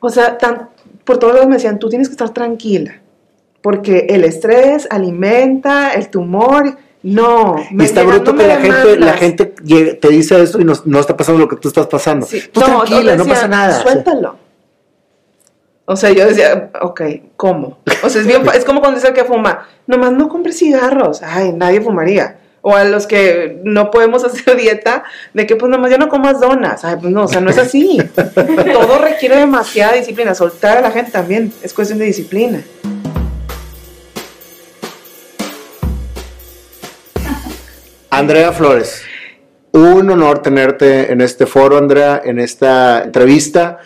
O sea, tan, por todos lados me decían, tú tienes que estar tranquila, porque el estrés alimenta el tumor. No, y está bruto que la gente, la gente te dice esto y no, no, está pasando lo que tú estás pasando. Tú tranquila, no pasa nada. Suéltalo. O sea, yo decía, ok, ¿cómo? O sea, es, bien, es como cuando dice que fuma, nomás no compres cigarros. Ay, nadie fumaría. O a los que no podemos hacer dieta, de que pues nomás ya no comas donas. Ay, pues no, o sea, no es así. Todo requiere demasiada disciplina. Soltar a la gente también es cuestión de disciplina. Andrea Flores, un honor tenerte en este foro, Andrea, en esta entrevista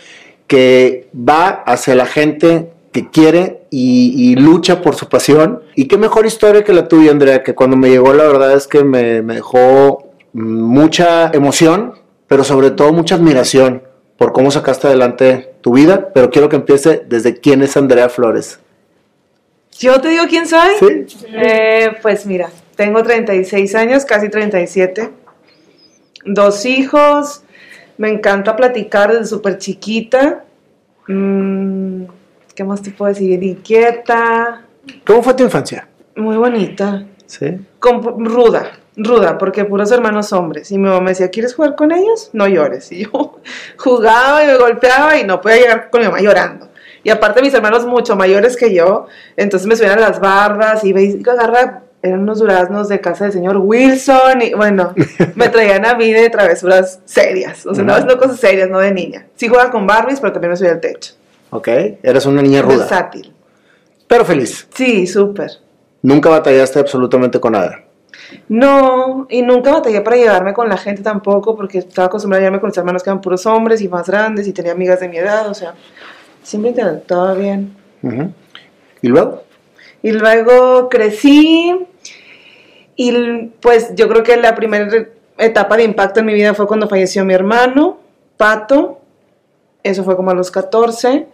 que va hacia la gente que quiere y, lucha por su pasión. Y qué mejor historia que la tuya, Andrea, que cuando me llegó la verdad es que me, me dejó mucha emoción, pero sobre todo mucha admiración por cómo sacaste adelante tu vida, pero quiero que empiece desde quién es Andrea Flores. ¿Yo te digo quién soy? Sí. Eh, pues mira, tengo 36 años, casi 37. Dos hijos. Me encanta platicar desde súper chiquita. Mm, ¿Qué más te puedo decir? Inquieta. ¿Cómo fue tu infancia? Muy bonita. Sí. ruda, ruda, porque puros hermanos hombres. Y mi mamá me decía, ¿quieres jugar con ellos? No llores. Y yo jugaba y me golpeaba y no podía llegar con mi mamá llorando. Y aparte mis hermanos mucho mayores que yo, entonces me subían a las bardas y veis, agarra eran unos duraznos de casa del señor Wilson y bueno, me traían a mí de travesuras serias, o sea, no, no cosas serias, no de niña. Sí jugaba con Barbies, pero también me subía al techo. Ok, eras una niña ruda. Versátil. Pero feliz. Sí, súper. ¿Nunca batallaste absolutamente con nada? No, y nunca batallé para llevarme con la gente tampoco, porque estaba acostumbrada a llevarme con los hermanos que eran puros hombres y más grandes y tenía amigas de mi edad, o sea, siempre estaba bien. ¿Y luego? Y luego crecí, y pues yo creo que la primera etapa de impacto en mi vida fue cuando falleció mi hermano, Pato. Eso fue como a los 14.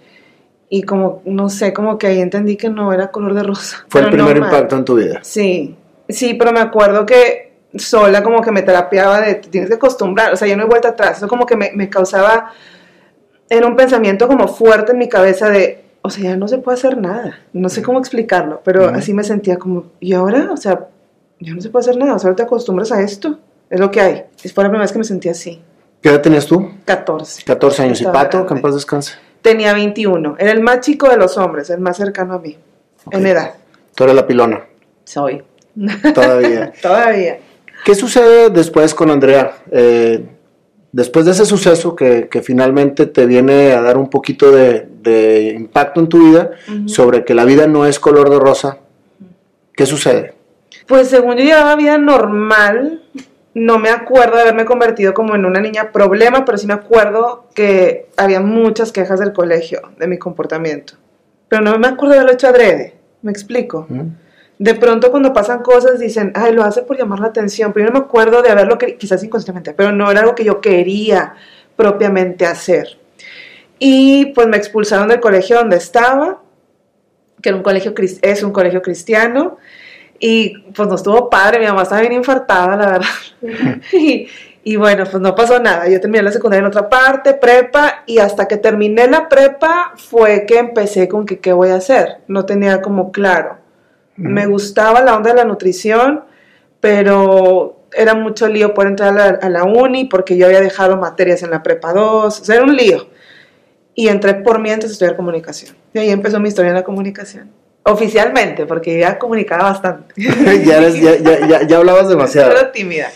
Y como, no sé, como que ahí entendí que no era color de rosa. Fue el primer impacto en tu vida. Sí, sí, pero me acuerdo que sola como que me terapiaba de, tienes que acostumbrar, o sea, yo no he vuelta atrás. Eso como que me, me causaba, era un pensamiento como fuerte en mi cabeza de, o sea, ya no se puede hacer nada. No sé cómo explicarlo, pero así me sentía como, ¿y ahora? O sea, ya no se puede hacer nada, solo te acostumbras a esto, es lo que hay. Es fue la primera vez que me sentí así. ¿Qué edad tenías tú? 14. 14 años. ¿Y Pato, que en paz descanse? Tenía 21. Era el más chico de los hombres, el más cercano a mí, en edad. Tú eres la pilona. Soy. Todavía. Todavía. ¿Qué sucede después con Andrea? Eh, después de ese suceso que, que, finalmente te viene a dar un poquito de, de impacto en tu vida sobre que la vida no es color de rosa, ¿qué sucede? Pues según yo llevaba vida normal, no me acuerdo de haberme convertido como en una niña problema, pero sí me acuerdo que había muchas quejas del colegio de mi comportamiento. Pero no me acuerdo de haberlo hecho adrede, me explico. De pronto cuando pasan cosas dicen, ay, lo hace por llamar la atención. Primero me acuerdo de haberlo, quizás inconscientemente, pero no era algo que yo quería propiamente hacer. Y pues me expulsaron del colegio donde estaba, que era un colegio, es un colegio cristiano, y pues no estuvo padre, mi mamá estaba bien infartada, la verdad. y, bueno, pues no pasó nada. Yo terminé la secundaria en otra parte, prepa, y hasta que terminé la prepa fue que empecé con que qué voy a hacer. No tenía como claro. Me gustaba la onda de la nutrición, pero era mucho lío por entrar a la, a la, uni porque yo había dejado materias en la prepa 2, o sea, era un lío. Y entré por mientras estudiar comunicación. Y ahí empezó mi historia en la comunicación. Oficialmente, porque ya comunicaba bastante. ya, ya, ya, hablabas demasiado. Era tímida.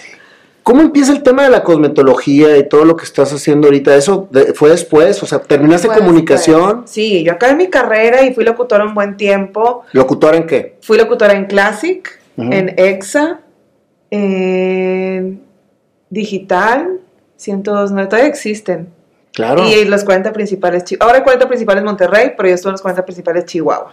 ¿Cómo empieza el tema de la cosmetología y todo lo que estás haciendo ahorita? ¿Eso fue después? O sea, ¿terminaste comunicación? Sí, yo acabé mi carrera y fui locutora un buen tiempo. ¿Locutora en qué? Fui locutora en Classic, en EXA, en Digital, 102.9, todavía existen. Claro. Y los 40 principales, ahora hay 40 principales Monterrey, pero yo estuve en los 40 principales Chihuahua.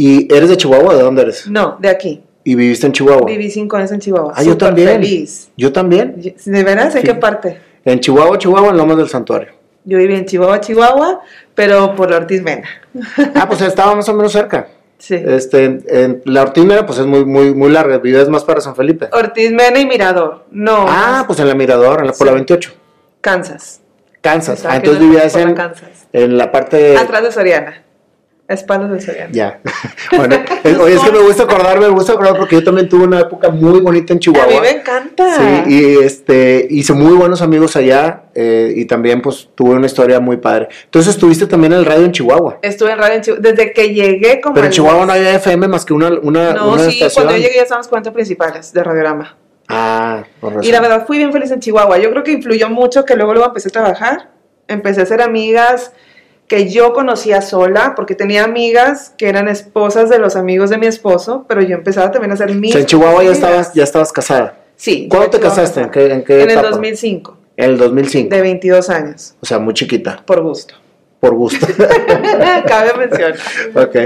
¿Y eres de Chihuahua? ¿De dónde eres? No, de aquí. ¿Y viviste en Chihuahua? Viví cinco años en Chihuahua. Ah, yo también. feliz. ¿Yo también? ¿De veras? ¿En qué parte? En Chihuahua, Chihuahua, en Lomas del Santuario. Yo viví en Chihuahua, Chihuahua, pero por la Ortiz Mena. ah, pues estaba más o menos cerca. Sí. Este, en, la Ortiz Mena, pues es muy, muy, muy larga. Vives más para San Felipe. Ortiz Mena y Mirador. No. Ah, pues en la Mirador, en la, por la 28. Kansas. Kansas. Ah, entonces vivías Puebla, en, Kansas. en la parte... Atrás de Soriana. A espaldas de Soriana. Ya. bueno, es- oye, es que me gusta acordarme, me gusta acordar porque yo también tuve una época muy bonita en A Chihuahua. mí me encanta. Sí, y este, hice muy buenos amigos allá eh, y también pues tuve una historia muy padre. Entonces estuviste también en el radio en Chihuahua. Estuve en radio en Chihuahua. Desde que llegué como... Pero en Chihuahua no había FM más que una, una, No, una sí, estación. cuando yo llegué ya estaban los 40 principales de Radiorama. Ah, por razón. Y la verdad fui bien feliz en Chihuahua. Yo creo que influyó mucho que luego luego empecé a trabajar. Empecé a hacer amigas que yo conocía sola, porque tenía amigas que eran esposas de los amigos de mi esposo, pero yo empezaba también a hacer O mis sea, en Chihuahua ya estabas, ya estabas casada. Sí. ¿Cuándo te casaste? ¿En qué, en qué En el etapa? 2005, En el 2005. de 22 años, O sea, muy chiquita, por gusto. Por gusto. Cabe mencionar. ok.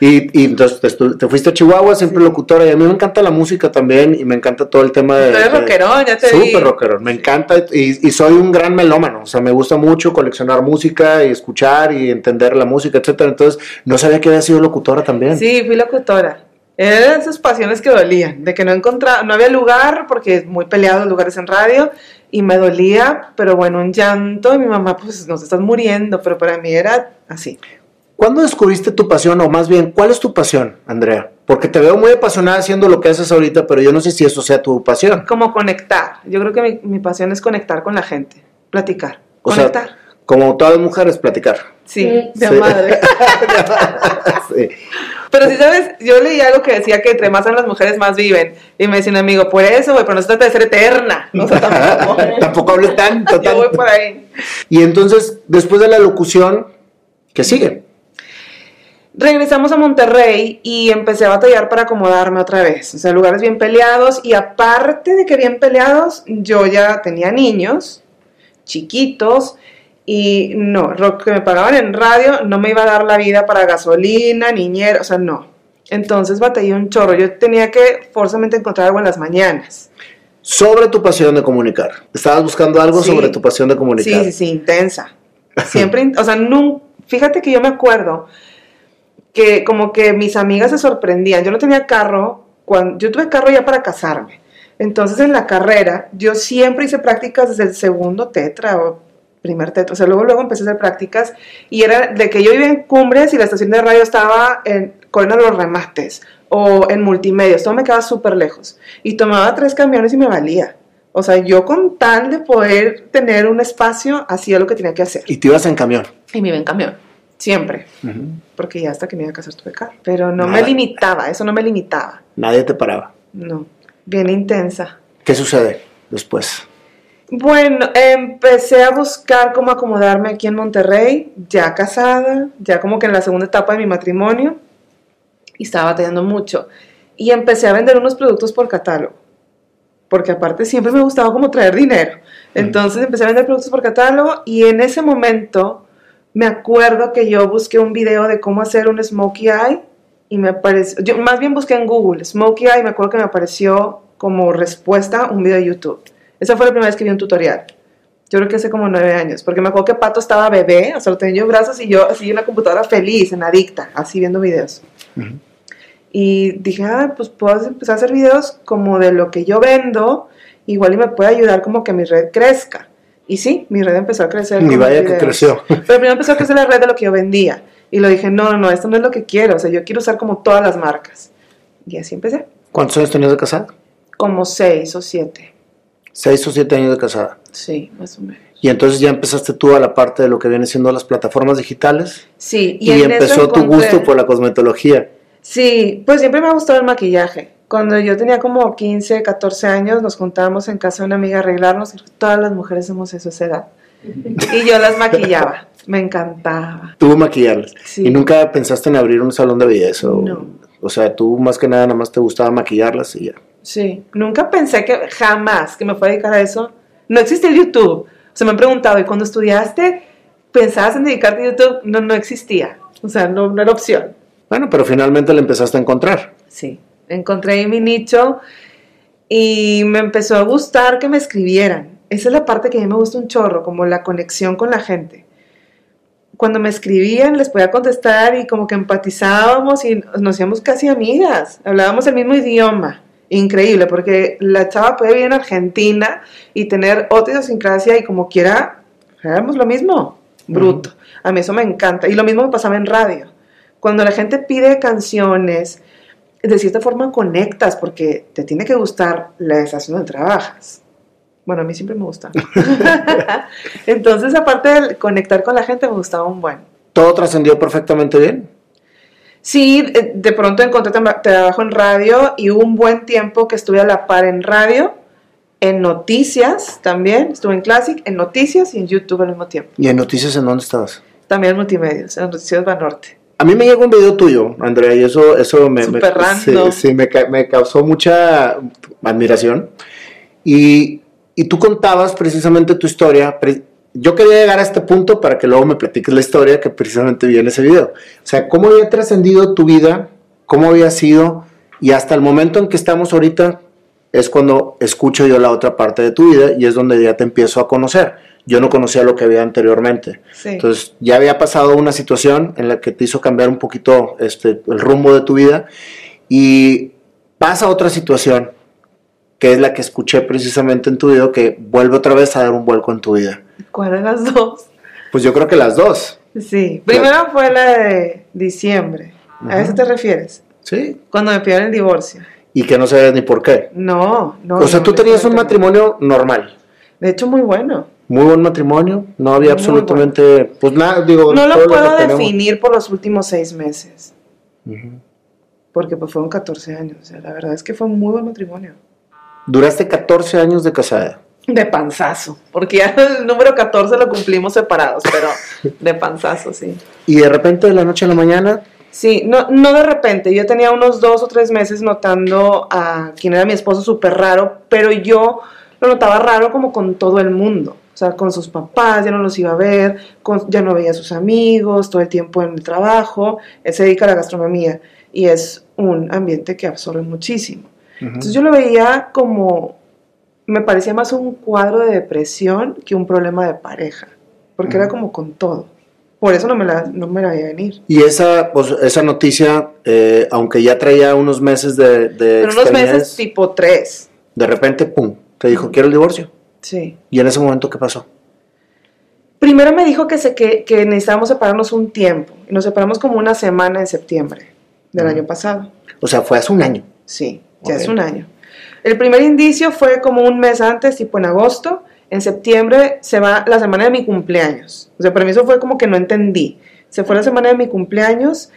Y, y entonces te, estu- te fuiste a Chihuahua, siempre Sí. locutora. Y a mí me encanta la música también y me encanta todo el tema de... Tú eres de- rockerón, ya te. Súper rockerón, me encanta y, y soy un gran melómano, o sea, me gusta mucho coleccionar música y escuchar y entender la música, etcétera. Entonces, no sabía que había sido locutora también. Sí, fui locutora. Eran esas pasiones que dolían, de que no encontraba, no había lugar, porque es muy peleado los lugares en radio, y me dolía, pero bueno, un llanto, y mi mamá, pues nos estás muriendo, pero para mí era así. ¿Cuándo descubriste tu pasión, o más bien, cuál es tu pasión, Andrea? Porque te veo muy apasionada haciendo lo que haces ahorita, pero yo no sé si eso sea tu pasión. Como conectar. Yo creo que mi, mi pasión es conectar con la gente, platicar, O sea, conectar. como todas las mujeres, platicar. sí, de sí. madre. Sí. Pero si sabes, yo leí algo que decía que entre más son las mujeres, más viven. Y me decía un amigo, por eso, güey, pero no se trata de ser eterna. O sea, tampoco. Tampoco hablé tanto, Yo voy tanto. por ahí. Y entonces, después de la locución, ¿qué sigue? Regresamos a Monterrey y empecé a batallar para acomodarme otra vez. O sea, lugares bien peleados y aparte de que bien peleados, yo ya tenía niños chiquitos y no, lo que me pagaban en radio no me iba a dar la vida para gasolina, niñera, o sea, no. Entonces batallé un chorro. Yo tenía que forzosamente encontrar algo en las mañanas. Sobre tu pasión de comunicar. Estabas buscando algo Sí. sobre tu pasión de comunicar. Sí, sí, sí, intensa. Siempre, o sea, nun- fíjate que yo me acuerdo que como que mis amigas se sorprendían. Yo no tenía carro, cuando, yo tuve carro ya para casarme. Entonces en la carrera yo siempre hice prácticas desde el segundo tetra o primer tetra. O sea, luego, luego empecé a hacer prácticas y era de que yo vivía en Cumbres y la estación de radio estaba en Colina de los Remates o en Multimedios. Todo me quedaba súper lejos. Y tomaba tres camiones y me valía. O sea, yo con tal de poder tener un espacio, hacía lo que tenía que hacer. Y te ibas en camión. Y me iba en camión, siempre. Porque ya hasta que me iba a casar tuve carro. Pero no me limitaba, eso no me limitaba. Nadie te paraba. No, bien intensa. ¿Qué sucede después? Bueno, empecé a buscar cómo acomodarme aquí en Monterrey, ya casada, ya como que en la segunda etapa de mi matrimonio, y estaba batallando mucho. Y empecé a vender unos productos por catálogo, porque aparte siempre me gustaba como traer dinero. Entonces empecé a vender productos por catálogo y en ese momento me acuerdo que yo busqué un video de cómo hacer un smokey eye y me apareció, yo más bien busqué en Google smokey eye y me acuerdo que me apareció como respuesta un video de YouTube. Esa fue la primera vez que vi un tutorial. Yo creo que hace como nueve años, porque me acuerdo que Pato estaba bebé, o sea, lo tenía en brazos y yo así en la computadora feliz, en adicta, así viendo videos. Ujú. Y dije, ah, pues puedo empezar a hacer videos como de lo que yo vendo, igual y me puede ayudar como que mi red crezca. Y sí, mi red empezó a crecer. Los vaya que creció. Pero primero empezó a crecer la red de lo que yo vendía. Y lo dije, no, no, no, esto no es lo que quiero, o sea, yo quiero usar como todas las marcas. Y así empecé, ¿Cuántos años tenías de casada? como seis o siete. Seis o siete años de casada. Sí, más o menos. Y entonces ya empezaste tú a la parte de lo que viene siendo las plataformas digitales. Sí, Y, empezó tu gusto por la cosmetología. Sí, pues siempre me ha gustado el maquillaje. Cuando yo tenía como 15, 14 años, nos juntábamos en casa de una amiga a arreglarnos. Todas las mujeres hacemos eso a esa edad. Y yo las maquillaba. Me encantaba. Tú maquillarlas. Sí. ¿Y nunca pensaste en abrir un salón de belleza? No. o sea, tú más que nada nada más te gustaba maquillarlas y ya. Sí, nunca pensé que jamás que me fuera a dedicar a eso. No existe el YouTube. O sea, me han preguntado, ¿y cuando estudiaste pensabas en dedicarte a YouTube? No, no existía. O sea, no, no era opción. Bueno, pero finalmente le empezaste a encontrar. Sí, encontré mi nicho y me empezó a gustar que me escribieran. Esa es la parte que a mí me gusta un chorro, como la conexión con la gente. Cuando me escribían les podía contestar y como que empatizábamos y nos hacíamos casi amigas, hablábamos el mismo idioma. Increíble, porque la chava puede vivir en Argentina y tener otra idiosincrasia y como quiera éramos lo mismo, bruto. A mí eso me encanta. Y lo mismo me pasaba en radio. Cuando la gente pide canciones, de cierta forma conectas porque te tiene que gustar la estación donde trabajas. Bueno, a mí siempre me gusta. Entonces, aparte de conectar con la gente, me gustaba un buen. ¿Todo trascendió perfectamente bien? Sí, eh, de pronto encontré trabajo en radio y hubo un buen tiempo que estuve a la par en radio, en noticias también, estuve en Classic, en noticias y en YouTube al mismo tiempo. ¿Y en noticias en dónde estabas? También en multimedios, en Noticias Banorte. A mí me llegó un video tuyo, Andrea, y eso, eso me, me, sí, sí, me, me causó mucha admiración. Y, y tú contabas precisamente tu historia. pre- Yo quería llegar a este punto para que luego me platiques la historia que precisamente vi en ese video. O sea, cómo había trascendido tu vida, cómo había sido, y hasta el momento en que estamos ahorita es cuando escucho yo la otra parte de tu vida y es donde ya te empiezo a conocer. Yo no conocía lo que había anteriormente. Sí. Entonces, ya había pasado una situación en la que te hizo cambiar un poquito este, el rumbo de tu vida y pasa otra situación que es la que escuché precisamente en tu video que vuelve otra vez a dar un vuelco en tu vida. ¿Cuál de las dos? Pues yo creo que las dos. Sí, primero fue la de diciembre. ¿A eso te refieres? Sí. Cuando me pidieron el divorcio. Y que no sabes ni por qué. No, no. o sea, no, tú tenías un matrimonio normal. De hecho, muy bueno. Muy buen matrimonio. No había Muy absolutamente, pues nada, digo. No lo puedo definir por los últimos seis meses, porque pues fueron 14 años. O sea, la verdad es que fue un muy buen matrimonio. Duraste 14 años de casada. De panzazo, porque ya el número 14 lo cumplimos separados, pero de panzazo, sí. Y de repente, de la noche a la mañana, Sí, no, no de repente, yo tenía unos dos o tres meses notando a quien era mi esposo súper raro, pero yo lo notaba raro como con todo el mundo. O sea, con sus papás, ya no los iba a ver, con- ya no veía a sus amigos, todo el tiempo en el trabajo. Él se dedica a la gastronomía y es un ambiente que absorbe muchísimo. Entonces yo lo veía como, me parecía más un cuadro de depresión que un problema de pareja, porque era como con todo. Por eso no me la, no me la veía venir. Y esa, pues, esa noticia, eh, aunque ya traía unos meses de, de Pero unos meses tipo tres. de repente, pum, te dijo, quiero el divorcio. Sí. Y en ese momento, ¿qué pasó? Primero me dijo que, se, que, que necesitábamos separarnos un tiempo. Y nos separamos como una semana en septiembre del año pasado. O sea, fue hace un año. Sí, ya es un año. El primer indicio fue como un mes antes, tipo en agosto. En septiembre se va la semana de mi cumpleaños. O sea, para mí eso fue como que no entendí. Se fue la semana de mi cumpleaños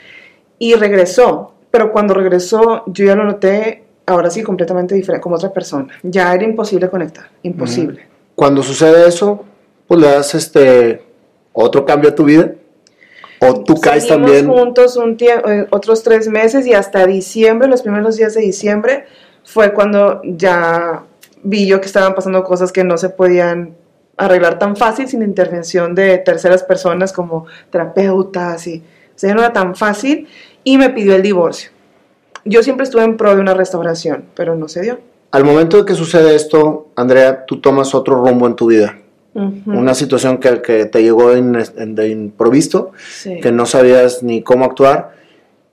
y regresó. Pero cuando regresó, yo ya lo noté, ahora sí, completamente diferente, como otra persona. Ya era imposible conectar, imposible. Cuando sucede eso, pues le das este otro cambio a tu vida. O tú caes Seguimos también. juntos un eh, otros tres meses y hasta diciembre, los primeros días de diciembre, fue cuando ya vi yo que estaban pasando cosas que no se podían arreglar tan fácil sin intervención de terceras personas como terapeutas y o sea, no era tan fácil y me pidió el divorcio. Yo siempre estuve en pro de una restauración, pero no se dio. Al momento de que sucede esto, Andrea, tú tomas otro rumbo en tu vida. Una situación que, que te llegó de improviso, sí. que no sabías ni cómo actuar,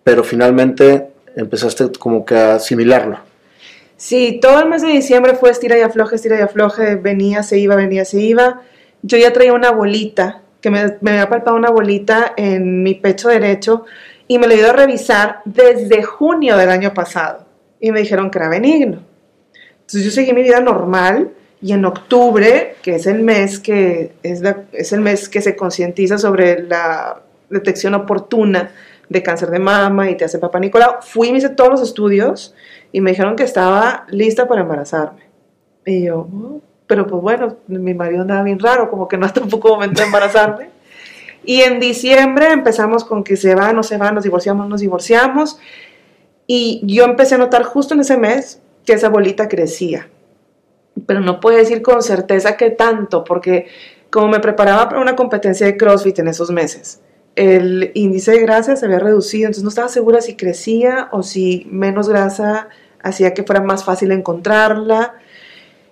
pero finalmente empezaste como que a asimilarlo. Sí, todo el mes de diciembre fue estira y afloje, estira y afloje, venía, se iba, venía, se iba. Yo ya traía una bolita, que me, me había palpado una bolita en mi pecho derecho y me lo he ido a revisar desde junio del año pasado. Y me dijeron que era benigno. Entonces yo seguí mi vida normal y en octubre, que es el mes que, es es el mes que se concientiza sobre la detección oportuna de cáncer de mama y te hace papá Nicolau, fui y me hice todos los estudios y me dijeron que estaba lista para embarazarme. Y yo, "Oh", pero pues bueno, mi marido andaba bien raro, como que no es tampoco momento de embarazarme. Y en diciembre empezamos con que se va, no se va, nos divorciamos, nos divorciamos. Y yo empecé a notar justo en ese mes que esa bolita crecía. Pero no puedo decir con certeza qué tanto, porque como me preparaba para una competencia de CrossFit en esos meses, el índice de grasa se había reducido, entonces no estaba segura si crecía o si menos grasa hacía que fuera más fácil encontrarla.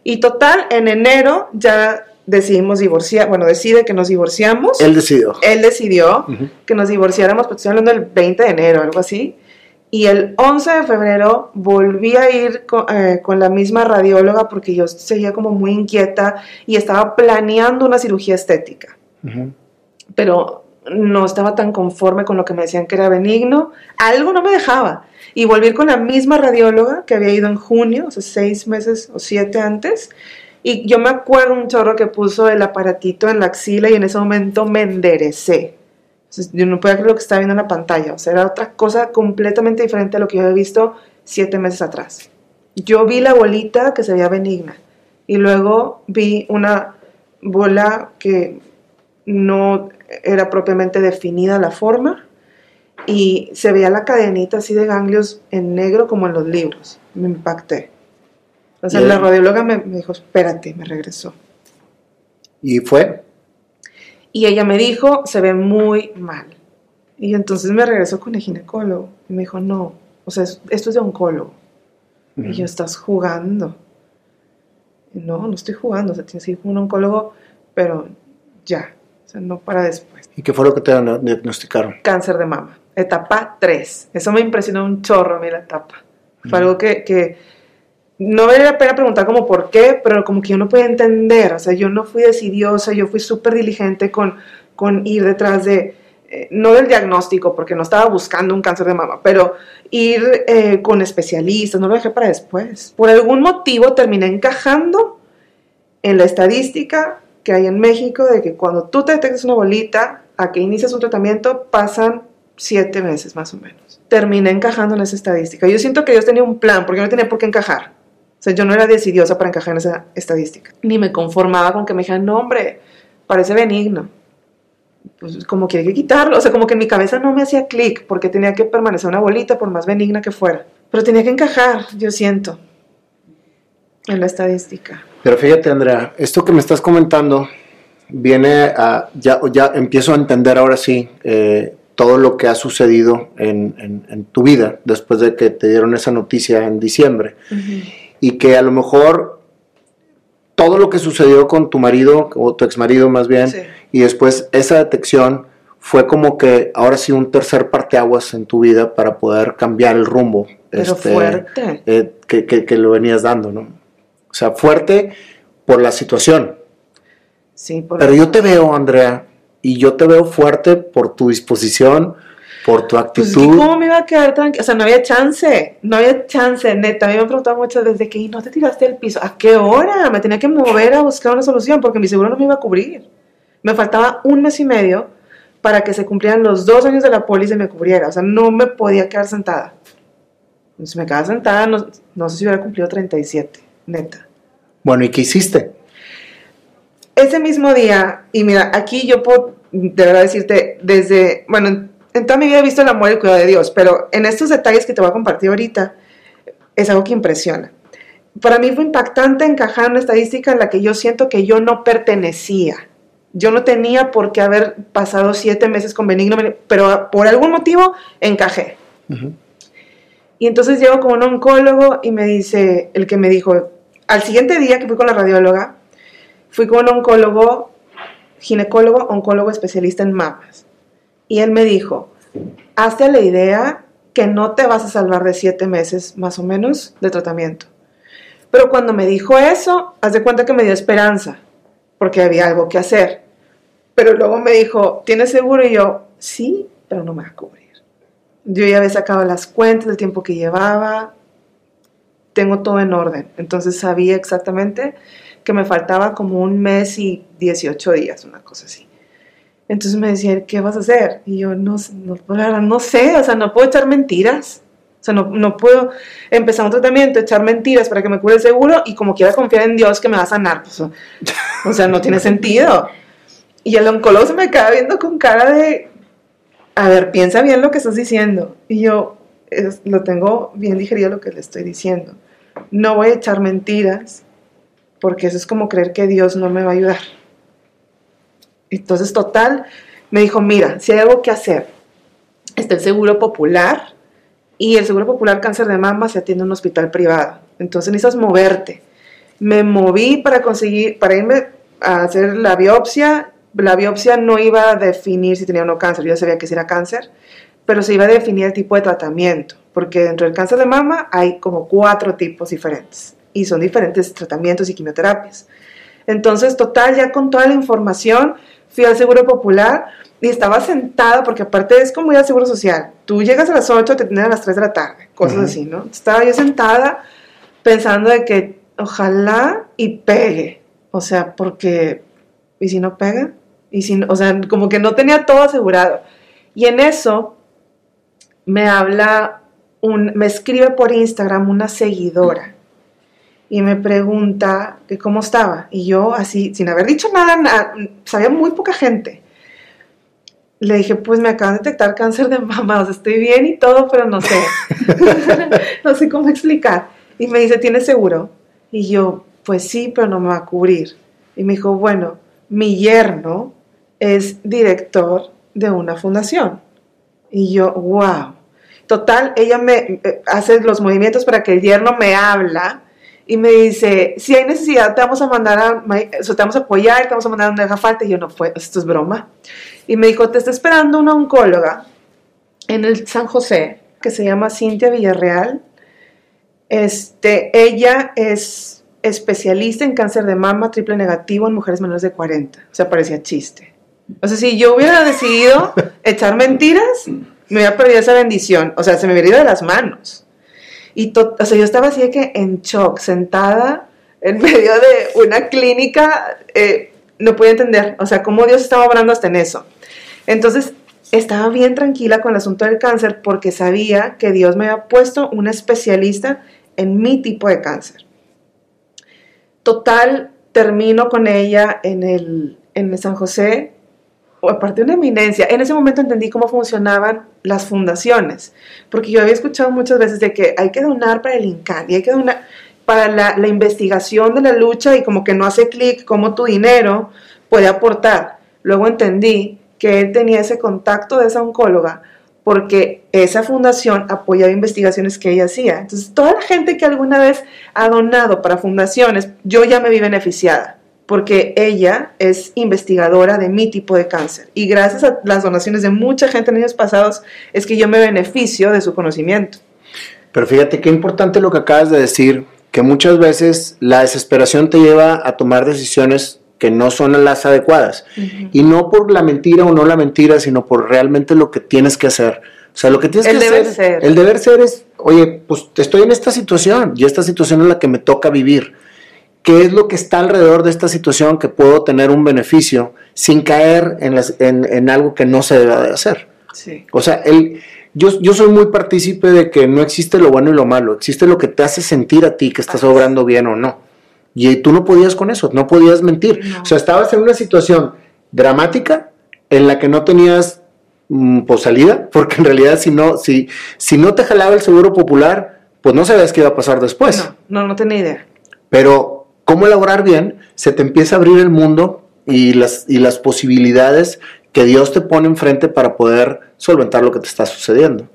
Y total, en enero ya decidimos divorciar, bueno, decide que nos divorciamos. Él decidió. Él decidió que nos divorciáramos, pues estoy hablando del 20 de enero, algo así. Y el 11 de febrero volví a ir con, eh, con, la misma radióloga porque yo seguía como muy inquieta y estaba planeando una cirugía estética. Uh -huh. Pero no estaba tan conforme con lo que me decían que era benigno. Algo no me dejaba. Y volví con la misma radióloga que había ido en junio, o sea, seis meses o siete antes. Y yo me acuerdo un chorro que puso el aparatito en la axila y en ese momento me enderecé. Entonces, yo no podía creer lo que estaba viendo en la pantalla. O sea, era otra cosa completamente diferente a lo que yo había visto siete meses atrás. Yo vi la bolita que se veía benigna y luego vi una bola que no era propiamente definida la forma y se veía la cadenita así de ganglios en negro como en los libros. Me impacté. O sea, la radióloga me, me, dijo, espérate, me regresó. ¿Y fue? Y ella me dijo, se ve muy mal. Y entonces me regresó con el ginecólogo. Y me dijo, no, o sea, esto es de oncólogo. Uh -huh. Y yo, estás jugando. Y no, no estoy jugando. O sea, tienes que ir con un oncólogo, pero ya. Sea, no para después. ¿Y qué fue lo que te diagnosticaron? Cáncer de mama. Etapa 3. Eso me impresionó un chorro a mí la etapa. Fue algo que, que no vale la pena preguntar como por qué, pero como que yo no podía entender, o sea, yo no fui decidiosa, yo fui súper diligente con, con ir detrás de, eh, no del diagnóstico, porque no estaba buscando un cáncer de mama, pero ir eh, con especialistas, no lo dejé para después. Por algún motivo terminé encajando en la estadística que hay en México de que cuando tú te detectas una bolita, a que inicias un tratamiento, pasan siete meses más o menos. Terminé encajando en esa estadística. Yo siento que Dios tenía un plan, porque no tenía por qué encajar. O sea, yo no era decidiosa para encajar en esa estadística. Ni me conformaba con que me dijeran, no, hombre, parece benigno. Pues como que hay que quitarlo. O sea, como que en mi cabeza no me hacía clic porque tenía que permanecer una bolita por más benigna que fuera. Pero tenía que encajar, yo siento, en la estadística. Pero fíjate, Andrea, esto que me estás comentando viene a. Ya, ya empiezo a entender ahora sí eh, todo lo que ha sucedido en, en, en, tu vida después de que te dieron esa noticia en diciembre. Uh -huh y que a lo mejor todo lo que sucedió con tu marido o tu ex marido más bien sí. y después esa detección fue como que ahora sí un tercer parteaguas en tu vida para poder cambiar el rumbo pero este, fuerte eh, que, que, que, lo venías dando no o sea fuerte por la situación sí por pero yo te veo Andrea y yo te veo fuerte por tu disposición por tu actitud. Pues, ¿Cómo me iba a quedar tranquila? O sea, no había chance, no había chance, neta. A mí me han preguntado muchas veces de que, ¿y no te tiraste al piso? ¿A qué hora? Me tenía que mover a buscar una solución porque mi seguro no me iba a cubrir. Me faltaba un mes y medio para que se cumplieran los dos años de la póliza y me cubriera. O sea, no me podía quedar sentada. Si me quedaba sentada, no, no sé si hubiera cumplido 37, neta. Bueno, ¿y qué hiciste? Ese mismo día, y mira, aquí yo puedo de verdad decirte, desde, bueno, en toda mi vida he visto el amor y el cuidado de Dios, pero en estos detalles que te voy a compartir ahorita, es algo que impresiona. Para mí fue impactante encajar en una estadística en la que yo siento que yo no pertenecía. Yo no tenía por qué haber pasado siete meses con benigno, pero por algún motivo encajé. Uh -huh. Y entonces llego con un oncólogo y me dice, el que me dijo, al siguiente día que fui con la radióloga, fui con un oncólogo, ginecólogo, oncólogo especialista en mamas. Y él me dijo, hazte la idea que no te vas a salvar de siete meses más o menos de tratamiento. Pero cuando me dijo eso, haz de cuenta que me dio esperanza, porque había algo que hacer. Pero luego me dijo, ¿tienes seguro? Y yo, sí, pero no me va a cubrir. Yo ya había sacado las cuentas del tiempo que llevaba, tengo todo en orden. Entonces sabía exactamente que me faltaba como un mes y 18 días, una cosa así. Entonces me decía, ¿qué vas a hacer? Y yo, no, no, no sé, o sea, no puedo echar mentiras. O sea, no, no, puedo empezar un tratamiento, echar mentiras para que me cure el seguro y como quiera confiar en Dios que me va a sanar. Pues, o sea, no tiene sentido. Y el oncólogo se me queda viendo con cara de, a ver, piensa bien lo que estás diciendo. Y yo lo tengo bien digerido lo que le estoy diciendo. No voy a echar mentiras porque eso es como creer que Dios no me va a ayudar. Entonces, total, me dijo, mira, si hay algo que hacer, está el Seguro Popular y el Seguro Popular Cáncer de Mama se atiende en un hospital privado. Entonces necesitas moverte. Me moví para conseguir, para irme a hacer la biopsia. La biopsia no iba a definir si tenía o no cáncer, yo ya sabía que sí era cáncer, pero se iba a definir el tipo de tratamiento. porque dentro del cáncer de mama hay como cuatro tipos diferentes y son diferentes tratamientos y quimioterapias. Entonces, total, ya con toda la información, fui al Seguro Popular y estaba sentada, porque aparte es como ir al Seguro Social. Tú llegas a las 8, te tienen a las 3 de la tarde, cosas así, ¿no? Estaba yo sentada pensando de que ojalá y pegue. O sea, porque, ¿y si no pega? Y si o sea, como que no tenía todo asegurado. Y en eso me habla, un, me escribe por Instagram una seguidora y me pregunta que cómo estaba. Y yo así, sin haber dicho nada, sabía muy poca gente. Le dije, pues me acaban de detectar cáncer de mama, o sea, estoy bien y todo, pero no sé. no sé cómo explicar. Y me dice, ¿tienes seguro? Y yo, pues sí, pero no me va a cubrir. Y me dijo, bueno, mi yerno es director de una fundación. Y yo, wow. Total, ella me eh, hace los movimientos para que el yerno me habla y me dice, si hay necesidad, te vamos a mandar a, te vamos a apoyar, te vamos a mandar a donde haga falta. Y yo, no fue, esto es broma. Y me dijo, te está esperando una oncóloga en el San José, que se llama Cintia Villarreal. Este, ella es especialista en cáncer de mama triple negativo en mujeres menores de 40. O sea, parecía chiste. O sea, si yo hubiera decidido echar mentiras, me hubiera perdido esa bendición. O sea, se me hubiera ido de las manos. Y o sea, yo estaba así de que en shock, sentada en medio de una clínica, eh, no podía entender, o sea, cómo Dios estaba obrando hasta en eso. Entonces, estaba bien tranquila con el asunto del cáncer porque sabía que Dios me había puesto una especialista en mi tipo de cáncer. Total, termino con ella en el, en San José, aparte de una eminencia. En ese momento entendí cómo funcionaban las fundaciones, porque yo había escuchado muchas veces de que hay que donar para el INCAN hay que donar para la, la investigación de la lucha y como que no hace clic cómo tu dinero puede aportar. Luego entendí que él tenía ese contacto de esa oncóloga porque esa fundación apoyaba investigaciones que ella hacía. Entonces, toda la gente que alguna vez ha donado para fundaciones, yo ya me vi beneficiada, porque ella es investigadora de mi tipo de cáncer. Y gracias a las donaciones de mucha gente en años pasados, es que yo me beneficio de su conocimiento. Pero fíjate qué importante lo que acabas de decir, que muchas veces la desesperación te lleva a tomar decisiones que no son las adecuadas. Y no por la mentira o no la mentira, sino por realmente lo que tienes que hacer. O sea, lo que tienes el que deber hacer. Ser. El deber ser es, oye, pues estoy en esta situación y esta situación es la que me toca vivir. ¿Qué es lo que está alrededor de esta situación que puedo tener un beneficio sin caer en, las, en, en algo que no se debe de hacer? Sí. O sea, el, yo, yo soy muy partícipe de que no existe lo bueno y lo malo, existe lo que te hace sentir a ti que estás obrando bien o no. Y tú no podías con eso, no podías mentir. No. O sea, estabas en una situación dramática en la que no tenías mm, pues, salida, porque en realidad si no, si, si no te jalaba el seguro popular, pues no sabías qué iba a pasar después. No, no, no tenía idea. Pero cómo elaborar bien, se te empieza a abrir el mundo y las, y las posibilidades que Dios te pone enfrente para poder solventar lo que te está sucediendo.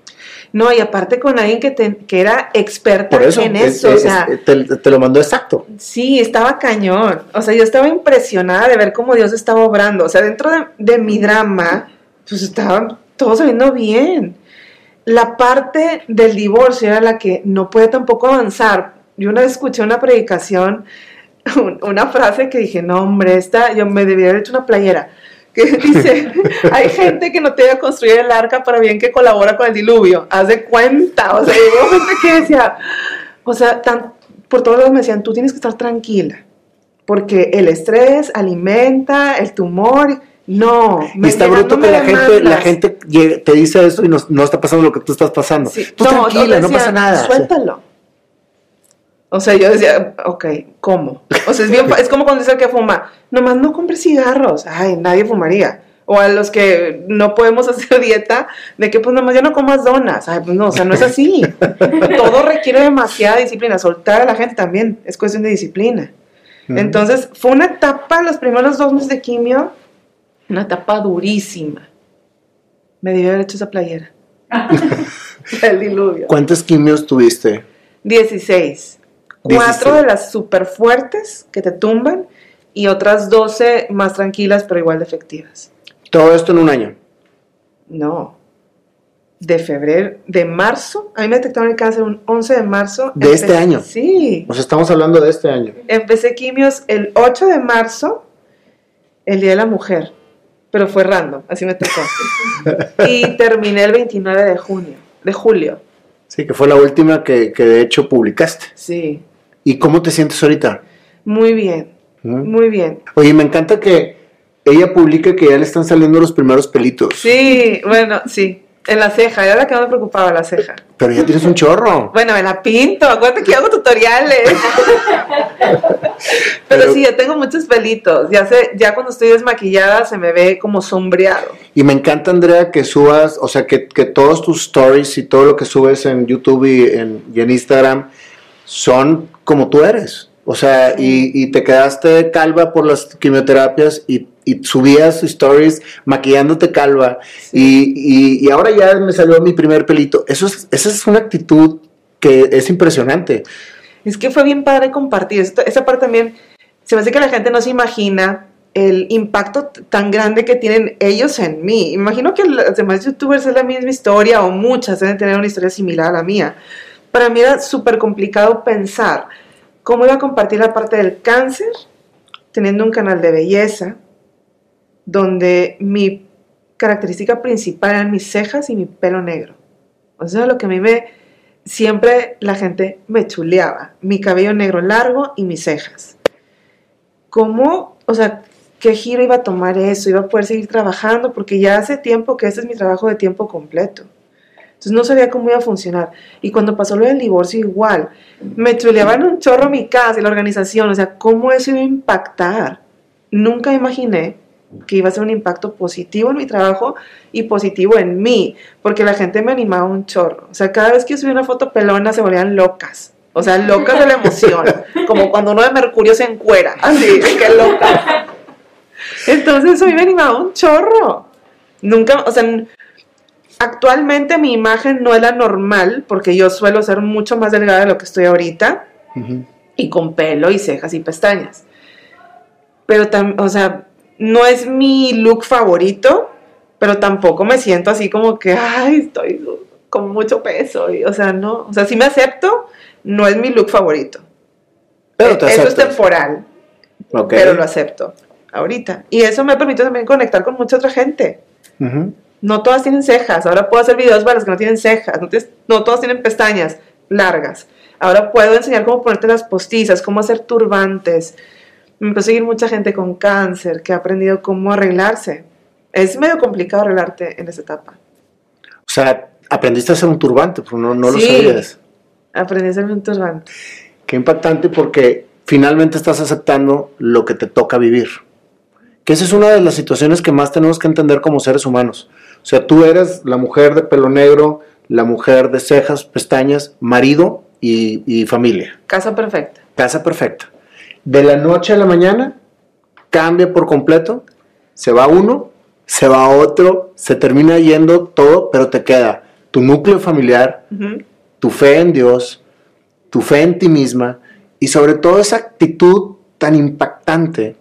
No, y aparte con alguien que, te- que era experta eso, en es- eso, es- o sea, te, te lo mandó exacto. sí, estaba cañón. O sea, yo estaba impresionada de ver cómo Dios estaba obrando. O sea, dentro de, de mi drama, pues estaba todo saliendo bien. La parte del divorcio era la que no puede tampoco avanzar. Yo una vez escuché una predicación, un- una frase que dije, no, hombre, esta, yo me debía haber hecho una playera. Que dice, hay gente que no te debe construir el arca para bien que colabora con el diluvio. Haz de cuenta. O sea, hubo gente que decía, o sea, tan- por todos lados me decían, tú tienes que estar tranquila. Porque el estrés alimenta el tumor. No, Y está bruto que la gente, la gente te dice eso y no, no está pasando lo que tú estás pasando. Sí, Tú no, tranquila, no decía, pasa nada. Suéltalo. O sea, yo decía, ok, ¿cómo? O sea, es, bien es como cuando dice el que fuma, nomás no compres cigarros. Ay, nadie fumaría. O a los que no podemos hacer dieta, de que pues nomás ya no comas donas. Ay, pues no, o sea, no es así. Todo requiere demasiada disciplina. Soltar a la gente también es cuestión de disciplina. Entonces, fue una etapa, los primeros dos meses de quimio, una etapa durísima. Me debió haber hecho esa playera. El diluvio. ¿Cuántas quimios tuviste? 16. 16. Cuatro de las súper fuertes que te tumban y otras 12 más tranquilas pero igual de efectivas. Todo esto en un año. No. de febrero, de marzo. A mí me detectaron el cáncer un 11 de marzo. ¿De este año? Sí. O sea, estamos hablando de este año. Empecé quimios el 8 de marzo, el Día de la Mujer. Pero fue random, así me tocó. y terminé el 29 de junio, de julio. Sí, que fue la última que, que de hecho publicaste. Sí. ¿Y cómo te sientes ahorita? Muy bien, ¿Mm? muy bien. Oye, me encanta que ella publique que ya le están saliendo los primeros pelitos. Sí, bueno, sí. En la ceja, era la que me preocupaba, la ceja. Pero ya tienes un chorro. Bueno, me la pinto, acuérdate que hago tutoriales. Pero, Pero- sí, yo tengo muchos pelitos. Ya sé, ya cuando estoy desmaquillada se me ve como sombreado. Y me encanta, Andrea, que subas, o sea, que, que todos tus stories y todo lo que subes en YouTube y en, y en Instagram son como tú eres. O sea, y, y te quedaste calva por las quimioterapias y, y subías stories maquillándote calva. Y, y- y ahora ya me salió mi primer pelito. Eso es, esa es una actitud que es impresionante. Es que fue bien padre compartir. Esto- esa parte también, se me hace que la gente no se imagina el impacto tan grande que tienen ellos en mí. Imagino que los demás youtubers es la misma historia o muchas deben tener una historia similar a la mía. Para mí era súper complicado pensar cómo iba a compartir la parte del cáncer teniendo un canal de belleza donde mi característica principal eran mis cejas y mi pelo negro. O sea, lo que a mí me, siempre la gente me chuleaba. Mi cabello negro largo y mis cejas. ¿Cómo, o sea, qué giro iba a tomar eso? ¿Iba a poder seguir trabajando? Porque ya hace tiempo que este es mi trabajo de tiempo completo. Entonces no sabía cómo iba a funcionar. Y cuando pasó lo del divorcio igual, me chuleaban un chorro mi casa y la organización. O sea, ¿cómo eso iba a impactar? Nunca imaginé que iba a ser un impacto positivo en mi trabajo y positivo en mí, porque la gente me animaba un chorro. O sea, cada vez que subía una foto pelona se volvían locas. O sea, locas de la emoción. Como cuando uno de Mercurio se encuera. Así, que loca. Entonces eso a mí me animaba un chorro. Nunca, o sea, actualmente mi imagen no es la normal, porque yo suelo ser mucho más delgada de lo que estoy ahorita y con pelo y cejas y pestañas. Pero, o sea, no es mi look favorito, pero tampoco me siento así como que, ay, estoy con mucho peso. Y, o sea, no, o sea, sí me acepto, no es mi look favorito. Pero te Eso es temporal, Ok. pero lo acepto ahorita. Y eso me permite también conectar con mucha otra gente. No todas tienen cejas. Ahora puedo hacer videos para las que no tienen cejas. No, tienes- no todas tienen pestañas largas. Ahora puedo enseñar cómo ponerte las postizas, cómo hacer turbantes. Me empezó a seguir mucha gente con cáncer que ha aprendido cómo arreglarse. Es medio complicado arreglarte en esa etapa. O sea, aprendiste a hacer un turbante, pero no, no lo sabías. Aprendí a hacerme un turbante. Qué impactante porque finalmente estás aceptando lo que te toca vivir. Que esa es una de las situaciones que más tenemos que entender como seres humanos. O sea, tú eres la mujer de pelo negro, la mujer de cejas, pestañas, marido y, y familia. Casa perfecta. Casa perfecta. De la noche a la mañana cambia por completo, se va uno, se va otro, se termina yendo todo, pero te queda tu núcleo familiar, tu fe en Dios, tu fe en ti misma y sobre todo esa actitud tan impactante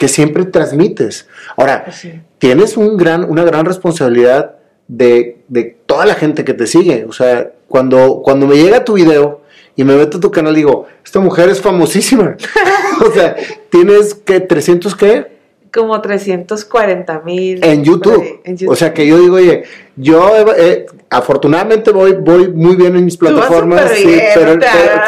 que siempre transmites. Ahora, Pues sí. tienes un gran, una gran responsabilidad de, de toda la gente que te sigue. O sea, cuando, cuando me llega tu video y me meto a tu canal, digo, esta mujer es famosísima. o sea, tienes que 300 qué? Como 340 mil. En YouTube. En YouTube. O sea que yo digo, oye, yo eh, afortunadamente voy, voy muy bien en mis plataformas. sí, pero,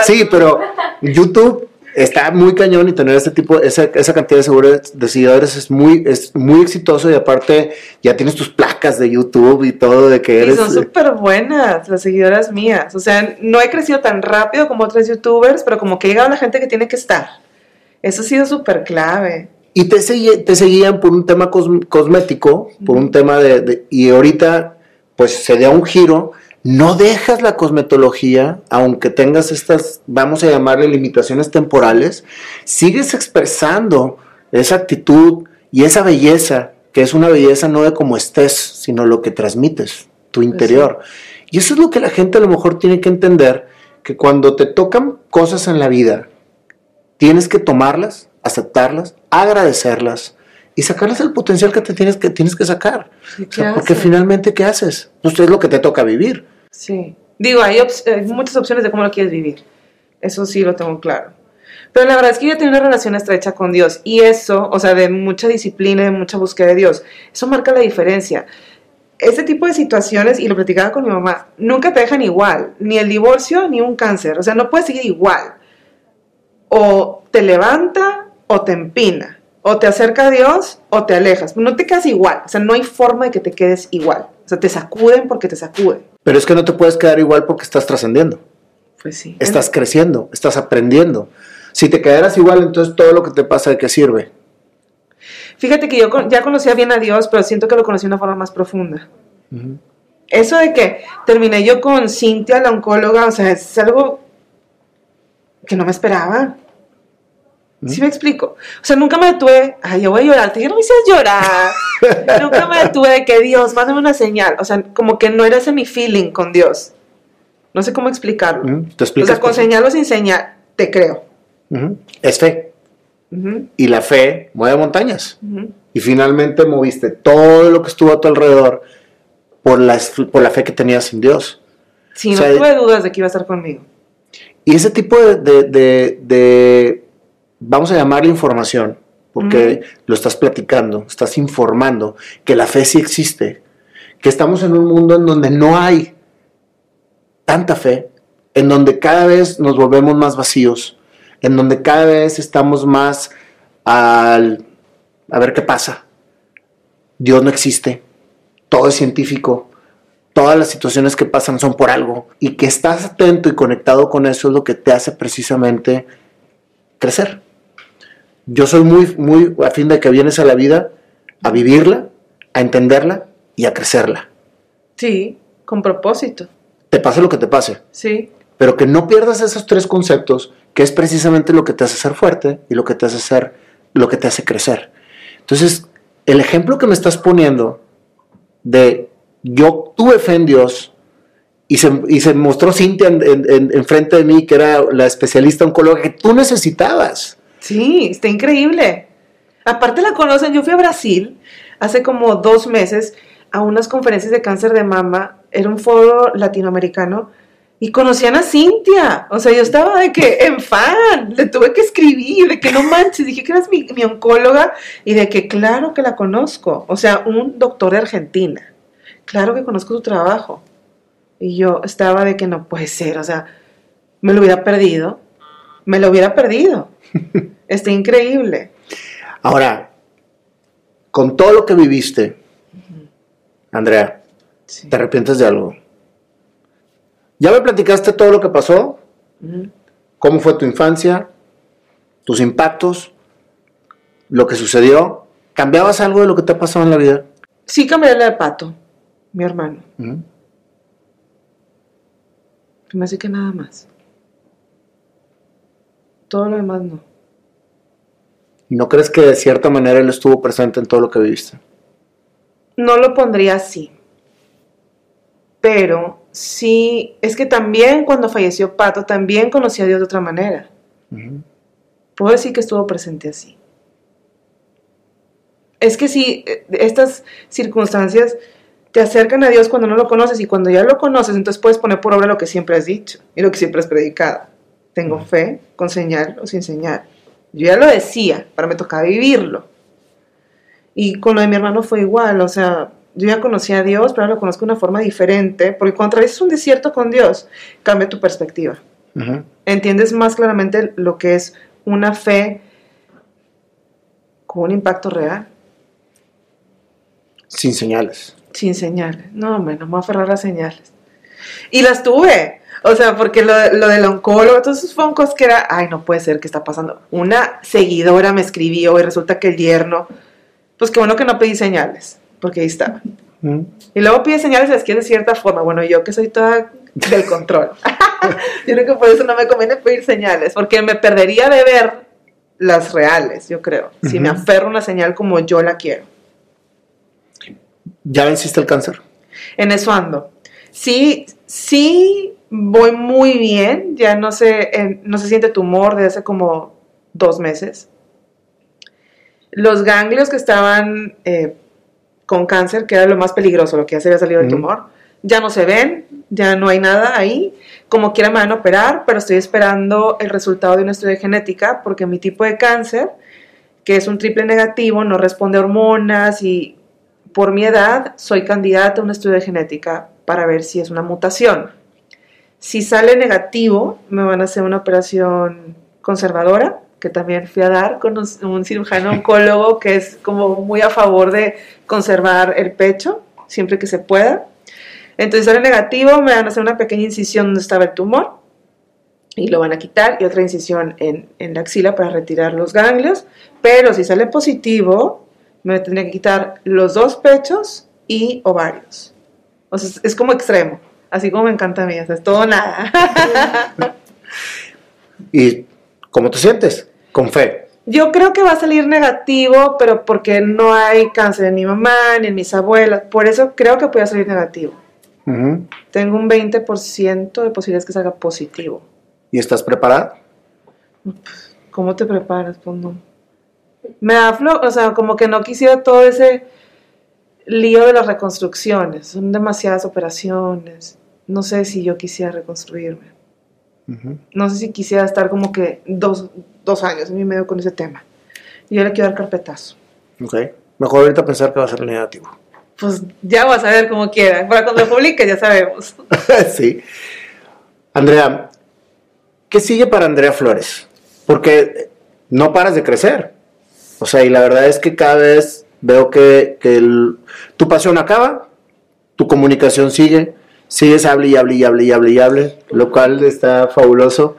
sí, pero YouTube está muy cañón y tener este tipo, esa, esa cantidad de, seguidores- de seguidores es muy, es muy exitoso y aparte ya tienes tus placas de YouTube y todo de que Y eres... son súper buenas las seguidoras mías. O sea, no he crecido tan rápido como otros youtubers, pero como que ha llegado la gente que tiene que estar. Eso ha sido súper clave. Y te, te seguían por un tema cos- cosmético, por un tema de, de- Y ahorita, pues se da un giro. No dejas la cosmetología, aunque tengas estas, vamos a llamarle limitaciones temporales, sigues expresando esa actitud y esa belleza, que es una belleza no de cómo estés, sino lo que transmites, tu interior. Y eso es lo que la gente a lo mejor tiene que entender, que cuando te tocan cosas en la vida, tienes que tomarlas, aceptarlas, agradecerlas y sacarles el potencial que te tienes que, tienes que sacar. Sí, O sea, ¿qué porque finalmente, ¿qué haces? Pues es lo que te toca vivir. Sí. Digo, hay, muchas opciones de cómo lo quieres vivir. Eso sí lo tengo claro. Pero la verdad es que yo tengo una relación estrecha con Dios y eso, o sea, de mucha disciplina, de mucha búsqueda de Dios, eso marca la diferencia. Ese tipo de situaciones, y lo platicaba con mi mamá, nunca te dejan igual, ni el divorcio ni un cáncer, o sea, no puedes seguir igual. O te levanta o te empina, o te acerca a Dios o te alejas, no te quedas igual, o sea, no hay forma de que te quedes igual, o sea, te sacuden porque te sacuden. Pero es que no te puedes quedar igual porque estás trascendiendo. Pues sí. Estás creciendo, estás aprendiendo. Si te quedaras igual, entonces todo lo que te pasa, ¿de qué sirve? Fíjate que yo ya conocía bien a Dios, pero siento que lo conocí de una forma más profunda. Eso de que terminé yo con Cintia, la oncóloga, o sea, es algo que no me esperaba. ¿Sí me explico? O sea, nunca me detuve, ay, yo voy a llorar, te no me hiciste llorar. nunca me detuve de que Dios, mándame una señal. O sea, como que no era ese mi feeling con Dios. No sé cómo explicarlo. Ujú. ¿Te O sea, con señal o sin señal, te creo. Es fe. Y la fe mueve montañas. Y finalmente moviste todo lo que estuvo a tu alrededor por la, por la fe que tenías en Dios. Sí, O no tuve dudas de que iba a estar conmigo. Y ese tipo de, de- de- de- vamos a llamarle información, porque lo estás platicando, estás informando que la fe sí existe, que estamos en un mundo en donde no hay tanta fe, en donde cada vez nos volvemos más vacíos, en donde cada vez estamos más al a ver qué pasa. Dios no existe, todo es científico, todas las situaciones que pasan son por algo y que estás atento y conectado con eso es lo que te hace precisamente crecer. Yo soy muy, muy a fin de que vienes a la vida a vivirla, a entenderla y a crecerla. Sí, con propósito. Te pase lo que te pase, Sí. pero que no pierdas esos tres conceptos, que es precisamente lo que te hace ser fuerte y lo que te hace ser, lo que te hace crecer. Entonces, el ejemplo que me estás poniendo de yo tuve fe en Dios y se, y se mostró Cintia en, en- en- enfrente de mí, que era la especialista oncóloga que tú necesitabas. Sí, está increíble. Aparte la conocen, yo fui a Brasil hace como dos meses a unas conferencias de cáncer de mama, era un foro latinoamericano, y conocían a Cintia. O sea, yo estaba de que en fan, le tuve que escribir, de que no manches, dije que eras mi, oncóloga, y de que claro que la conozco. O sea, un doctor de Argentina. Claro que conozco su trabajo. Y yo estaba de que no puede ser, o sea, me lo hubiera perdido, me lo hubiera perdido. Está increíble. Ahora, con todo lo que viviste, Andrea, Sí. ¿te arrepientes de algo? ¿Ya me platicaste todo lo que pasó? ¿Cómo fue tu infancia? ¿Tus impactos? ¿Lo que sucedió? ¿Cambiabas algo de lo que te ha pasado en la vida? Sí cambié la de Pato, mi hermano. Ujú. Se me hace que nada más. Todo lo demás no. ¿Y no crees que de cierta manera él estuvo presente en todo lo que viviste? No lo pondría así. Pero sí, es que también cuando falleció Pato, también conocí a Dios de otra manera. Ujú. Puedo decir que estuvo presente así. Es que sí, eh, estas circunstancias te acercan a Dios cuando no lo conoces y cuando ya lo conoces, entonces puedes poner por obra lo que siempre has dicho y lo que siempre has predicado. Tengo fe con señal o sin señal. Yo ya lo decía, pero me tocaba vivirlo. Y con lo de mi hermano fue igual, o sea, yo ya conocía a Dios, pero ahora lo conozco de una forma diferente, porque cuando atraviesas un desierto con Dios, cambia tu perspectiva entiendes más claramente lo que es una fe con un impacto real, Sin señales. sin señales. No, hombre, no me voy a aferrar a las señales. Y las tuve. O sea, porque lo, lo del oncólogo, fue un cosas que era, ay, no puede ser, ¿qué está pasando? Una seguidora me escribió y resulta que el yerno, pues qué bueno que no pedí señales, porque ahí estaba. Ujú. Y luego pide señales y las quiere de cierta forma. Bueno, yo que soy toda del control. yo creo que por eso no me conviene pedir señales, porque me perdería de ver las reales, yo creo. Si me aferro a una señal como yo la quiero. ¿Ya venciste el cáncer? En eso ando. Sí, sí voy muy bien. Ya no se, eh, no se siente tumor desde hace como dos meses. Los ganglios que estaban eh, con cáncer, que era lo más peligroso, lo que ya se había salido del Ujú. tumor, ya no se ven, ya no hay nada ahí. Como quiera me van a operar, pero estoy esperando el resultado de un estudio de genética porque mi tipo de cáncer, que es un triple negativo, no responde a hormonas y por mi edad soy candidata a un estudio de genética para ver si es una mutación. Si sale negativo, me van a hacer una operación conservadora, que también fui a dar con un, cirujano oncólogo que es como muy a favor de conservar el pecho, siempre que se pueda. Entonces, sale negativo, me van a hacer una pequeña incisión donde estaba el tumor y lo van a quitar y otra incisión en, en la axila para retirar los ganglios. Pero si sale positivo, me tendría que quitar los dos pechos y ovarios. O sea, es como extremo, así como me encanta a mí, o sea, es todo nada. ¿Y cómo te sientes? Con fe. Yo creo que va a salir negativo, pero porque no hay cáncer en mi mamá ni en mis abuelas. Por eso creo que puede salir negativo. Tengo un 20% de posibilidades que salga positivo. ¿Y estás preparada? ¿Cómo te preparas? Pues no. Me da o sea, como que no quisiera todo ese lío de las reconstrucciones. Son demasiadas operaciones. No sé si yo quisiera reconstruirme. No sé si quisiera estar como que dos, dos años en mi medio con ese tema. Yo le quiero dar carpetazo. Ok. Mejor ahorita pensar que va a ser negativo. Pues ya vas a ver como quiera. Para cuando lo publique ya sabemos. sí. Andrea, ¿qué sigue para Andrea Flores? Porque no paras de crecer. O sea, y la verdad es que cada vez veo que, que el- tu pasión acaba, tu comunicación sigue, sigues hable y hable y hable y hable y hable, lo cual está fabuloso.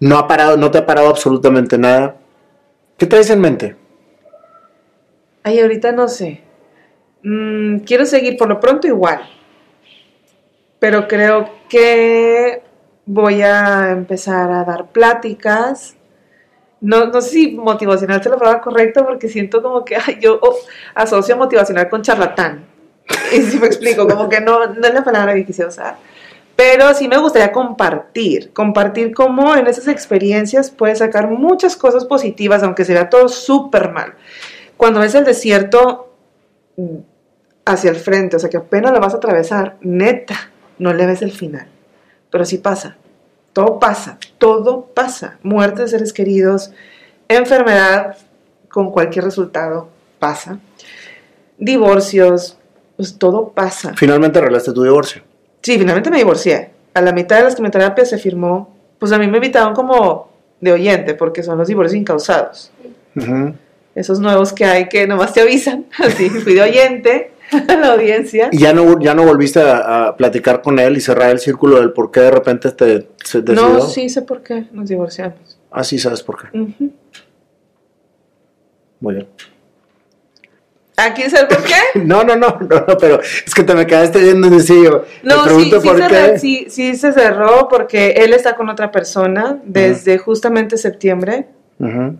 No ha parado, no te ha parado absolutamente nada. ¿Qué traes en mente? Ay, ahorita no sé. Mm, quiero seguir por lo pronto igual. Pero creo que voy a empezar a dar pláticas. No, no sé si motivacional es la palabra correcta porque siento como que yo asocio motivacional con charlatán. Y si me explico, como que no, no es la palabra que quisiera usar. Pero sí me gustaría compartir, compartir cómo en esas experiencias puedes sacar muchas cosas positivas, aunque se vea todo súper mal. Cuando ves el desierto mm, hacia el frente, o sea que apenas lo vas a atravesar, neta, no le ves el final. Pero sí pasa, todo pasa, todo pasa. Muerte de seres queridos, enfermedad con cualquier resultado pasa. Divorcios, pues todo pasa. Finalmente arreglaste tu divorcio. Sí, finalmente me divorcié. A la mitad de las quimioterapias se firmó, pues a mí me invitaron como de oyente, porque son los divorcios incausados. Esos nuevos que hay que nomás te avisan. Así, fui de oyente a la audiencia. Y ya no, ya no volviste a, a platicar con él y cerrar el círculo del por qué de repente te se decidió. No, sí sé por qué nos divorciamos. Ah, sí, sabes por qué. Muy bien. ¿Ah, quieres saber por qué? No, no, no, no, no, pero es que te me quedaste viendo en sencillo. No, te sí, sí, por se qué. re- sí, sí se cerró porque él está con otra persona desde justamente septiembre,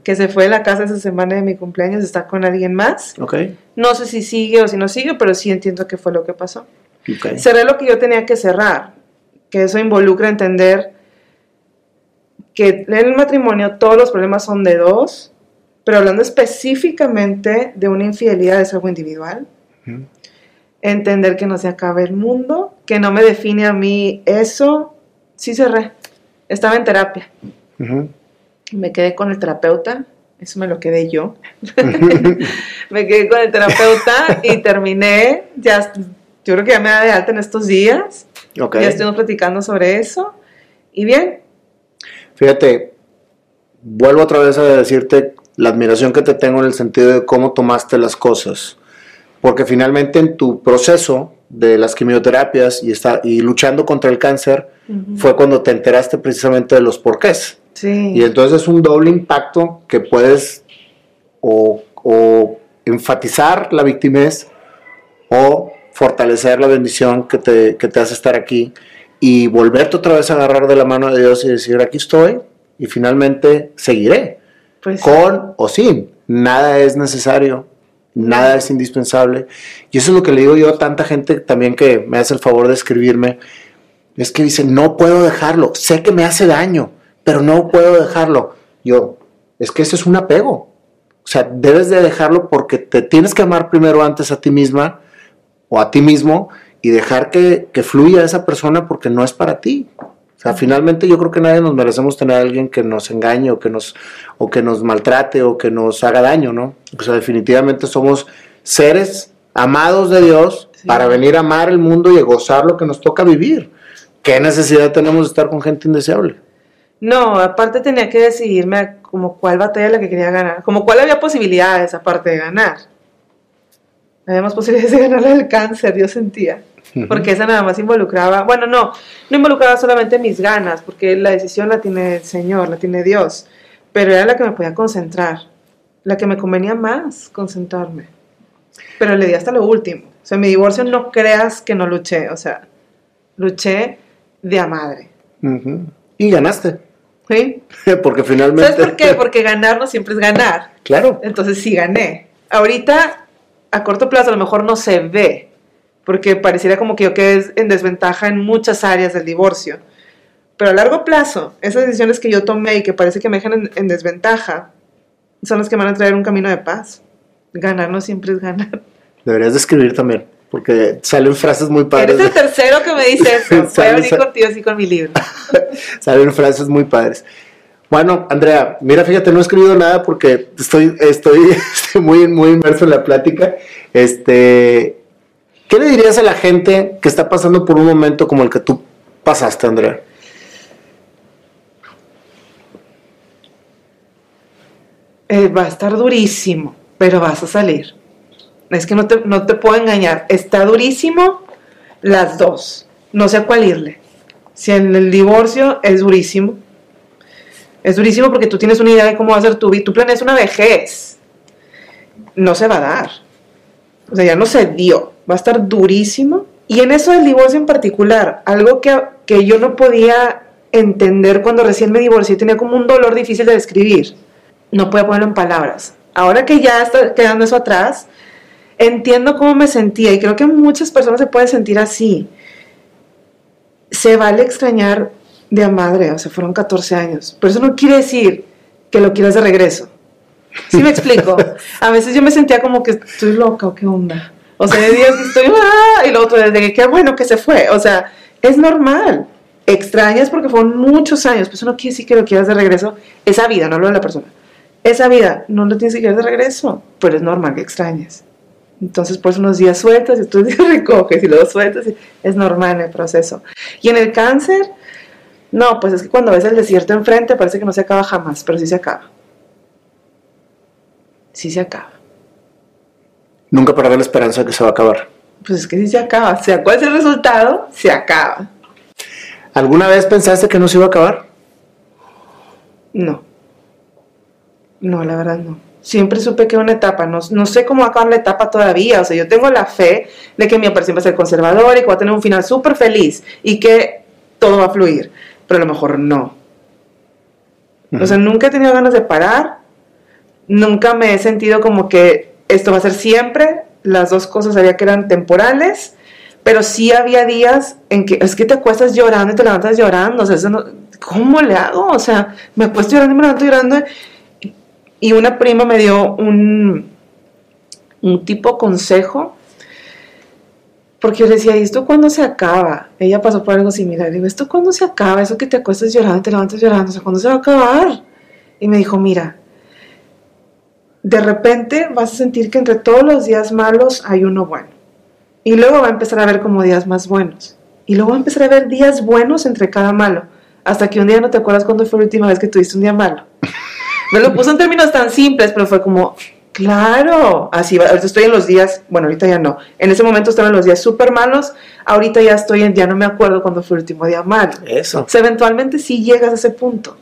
que se fue de la casa esa semana de mi cumpleaños, está con alguien más. Ok, No sé si sigue o si no sigue, pero sí entiendo que fue lo que pasó. ok. Cerré lo que yo tenía que cerrar, que eso involucra entender que en el matrimonio todos los problemas son de dos, pero hablando específicamente de una infidelidad es algo individual. Entender que no se acaba el mundo, que no me define a mí eso, sí cerré. Estaba en terapia. Me quedé con el terapeuta, eso me lo quedé yo. me quedé con el terapeuta y terminé, ya, yo creo que ya me da de alta en estos días. Ya estuvimos platicando sobre eso. Y bien, Fíjate, vuelvo otra vez a decirte la admiración que te tengo en el sentido de cómo tomaste las cosas. Porque finalmente en tu proceso de las quimioterapias y, está, y luchando contra el cáncer fue cuando te enteraste precisamente de los porqués. sí. Y entonces es un doble impacto que puedes o, o enfatizar la victimez o fortalecer la bendición que te, que te hace estar aquí y volverte otra vez a agarrar de la mano de Dios y decir, aquí estoy y finalmente seguiré, pues, con o sin. Nada es necesario, nada es indispensable. Y eso es lo que le digo yo a tanta gente también que me hace el favor de escribirme. Es que dice, no puedo dejarlo, sé que me hace daño, pero no puedo dejarlo. Yo, es que ese es un apego. O sea, debes de dejarlo porque te tienes que amar primero antes a ti misma o a ti mismo y dejar que, que fluya esa persona porque no es para ti. O sea, finalmente yo creo que nadie nos merecemos tener a alguien que nos engañe o que nos, o que nos maltrate o que nos haga daño, ¿no? O sea, definitivamente somos seres amados de Dios Sí. para venir a amar el mundo y a gozar lo que nos toca vivir. ¿Qué necesidad tenemos de estar con gente indeseable? No, aparte tenía que decidirme como cuál batalla la que quería ganar, como cuál había posibilidades aparte de ganar. Había más posibilidades de ganar la del cáncer, yo sentía. Porque esa nada más involucraba, bueno, no, no involucraba solamente mis ganas, porque la decisión la tiene el Señor, la tiene Dios, pero era la que me podía concentrar, la que me convenía más concentrarme. Pero le di hasta lo último. O sea, mi divorcio no creas que no luché, o sea, luché de a madre. Ujú. Y ganaste. ¿Sí? Porque finalmente. ¿Sabes por qué? Porque ganar no siempre es ganar. Claro. Entonces sí gané. Ahorita, a corto plazo, a lo mejor no se ve, porque pareciera como que yo quedé en desventaja en muchas áreas del divorcio. Pero a largo plazo, esas decisiones que yo tomé y que parece que me dejan en, en desventaja, son las que van a traer un camino de paz. Ganar no siempre es ganar. Deberías de escribir también. Porque salen frases muy padres. Eres el tercero que me dice eso. Voy a venir contigo así con mi libro. Salen frases muy padres. Bueno, Andrea, mira, fíjate, no he escrito nada porque estoy, estoy, muy, muy inmerso en la plática. Este, ¿Qué le dirías a la gente que está pasando por un momento como el que tú pasaste, Andrea? Eh, va a estar durísimo, pero vas a salir. Es que no te, no te puedo engañar. Está durísimo las dos. No sé a cuál irle. Si en el divorcio es durísimo. Es durísimo porque tú tienes una idea de cómo va a ser tu vida. Tú planeas una vejez. No se va a dar. O sea, ya no se dio. Va a estar durísimo. Y en eso del divorcio en particular, algo que, que yo no podía entender cuando recién me divorcié, tenía como un dolor difícil de describir no puedo ponerlo en palabras. Ahora que ya está quedando eso atrás, entiendo cómo me sentía y creo que muchas personas se pueden sentir así. Se vale extrañar de a madre, o sea, fueron 14 años, pero eso no quiere decir que lo quieras de regreso. ¿Sí me explico? A veces yo me sentía como que estoy loca o qué onda. O sea, de días que estoy, ¡ah! y lo otro, desde que qué bueno que se fue. O sea, es normal. Extrañas porque fueron muchos años, pero eso no quiere decir que lo quieras de regreso. Esa vida, no lo de la persona esa vida no lo tienes que querer de regreso, pero es normal que extrañes. Entonces, pues unos días sueltas y otros días recoges y luego sueltas. Y es normal el proceso. Y en el cáncer, no, pues es que cuando ves el desierto enfrente parece que no se acaba jamás, pero sí se acaba. Sí se acaba. Nunca perder la esperanza de que se va a acabar. Pues es que sí se acaba. O sea, ¿cuál es el resultado? Se acaba. ¿Alguna vez pensaste que no se iba a acabar? No. No, la verdad no. Siempre supe que una etapa, no, no sé cómo va a acabar la etapa todavía, o sea, yo tengo la fe de que mi operación va a ser conservadora y que va a tener un final súper feliz y que todo va a fluir, pero a lo mejor no. O sea, nunca he tenido ganas de parar, nunca me he sentido como que esto va a ser siempre, las dos cosas sabía que eran temporales, pero sí había días en que es que te acuestas llorando y te levantas llorando, o sea, eso no, ¿cómo le hago? O sea, me acuesto llorando y me levanto llorando y una prima me dio un, un tipo consejo, porque yo decía, ¿y esto cuándo se acaba? Ella pasó por algo similar. Digo, ¿esto cuándo se acaba? Eso que te acuestas llorando te levantas llorando, o sea, ¿cuándo se va a acabar? Y me dijo, mira, de repente vas a sentir que entre todos los días malos hay uno bueno. Y luego va a empezar a ver como días más buenos. Y luego va a empezar a ver días buenos entre cada malo. Hasta que un día no te acuerdas cuándo fue la última vez que tuviste un día malo. Me lo puso en términos tan simples, pero fue como, claro, así va. Ahorita estoy en los días, bueno, ahorita ya no. En ese momento estaba en los días súper malos, ahorita ya estoy en, ya no me acuerdo cuándo fue el último día malo. Eso. Eventualmente sí llegas a ese punto.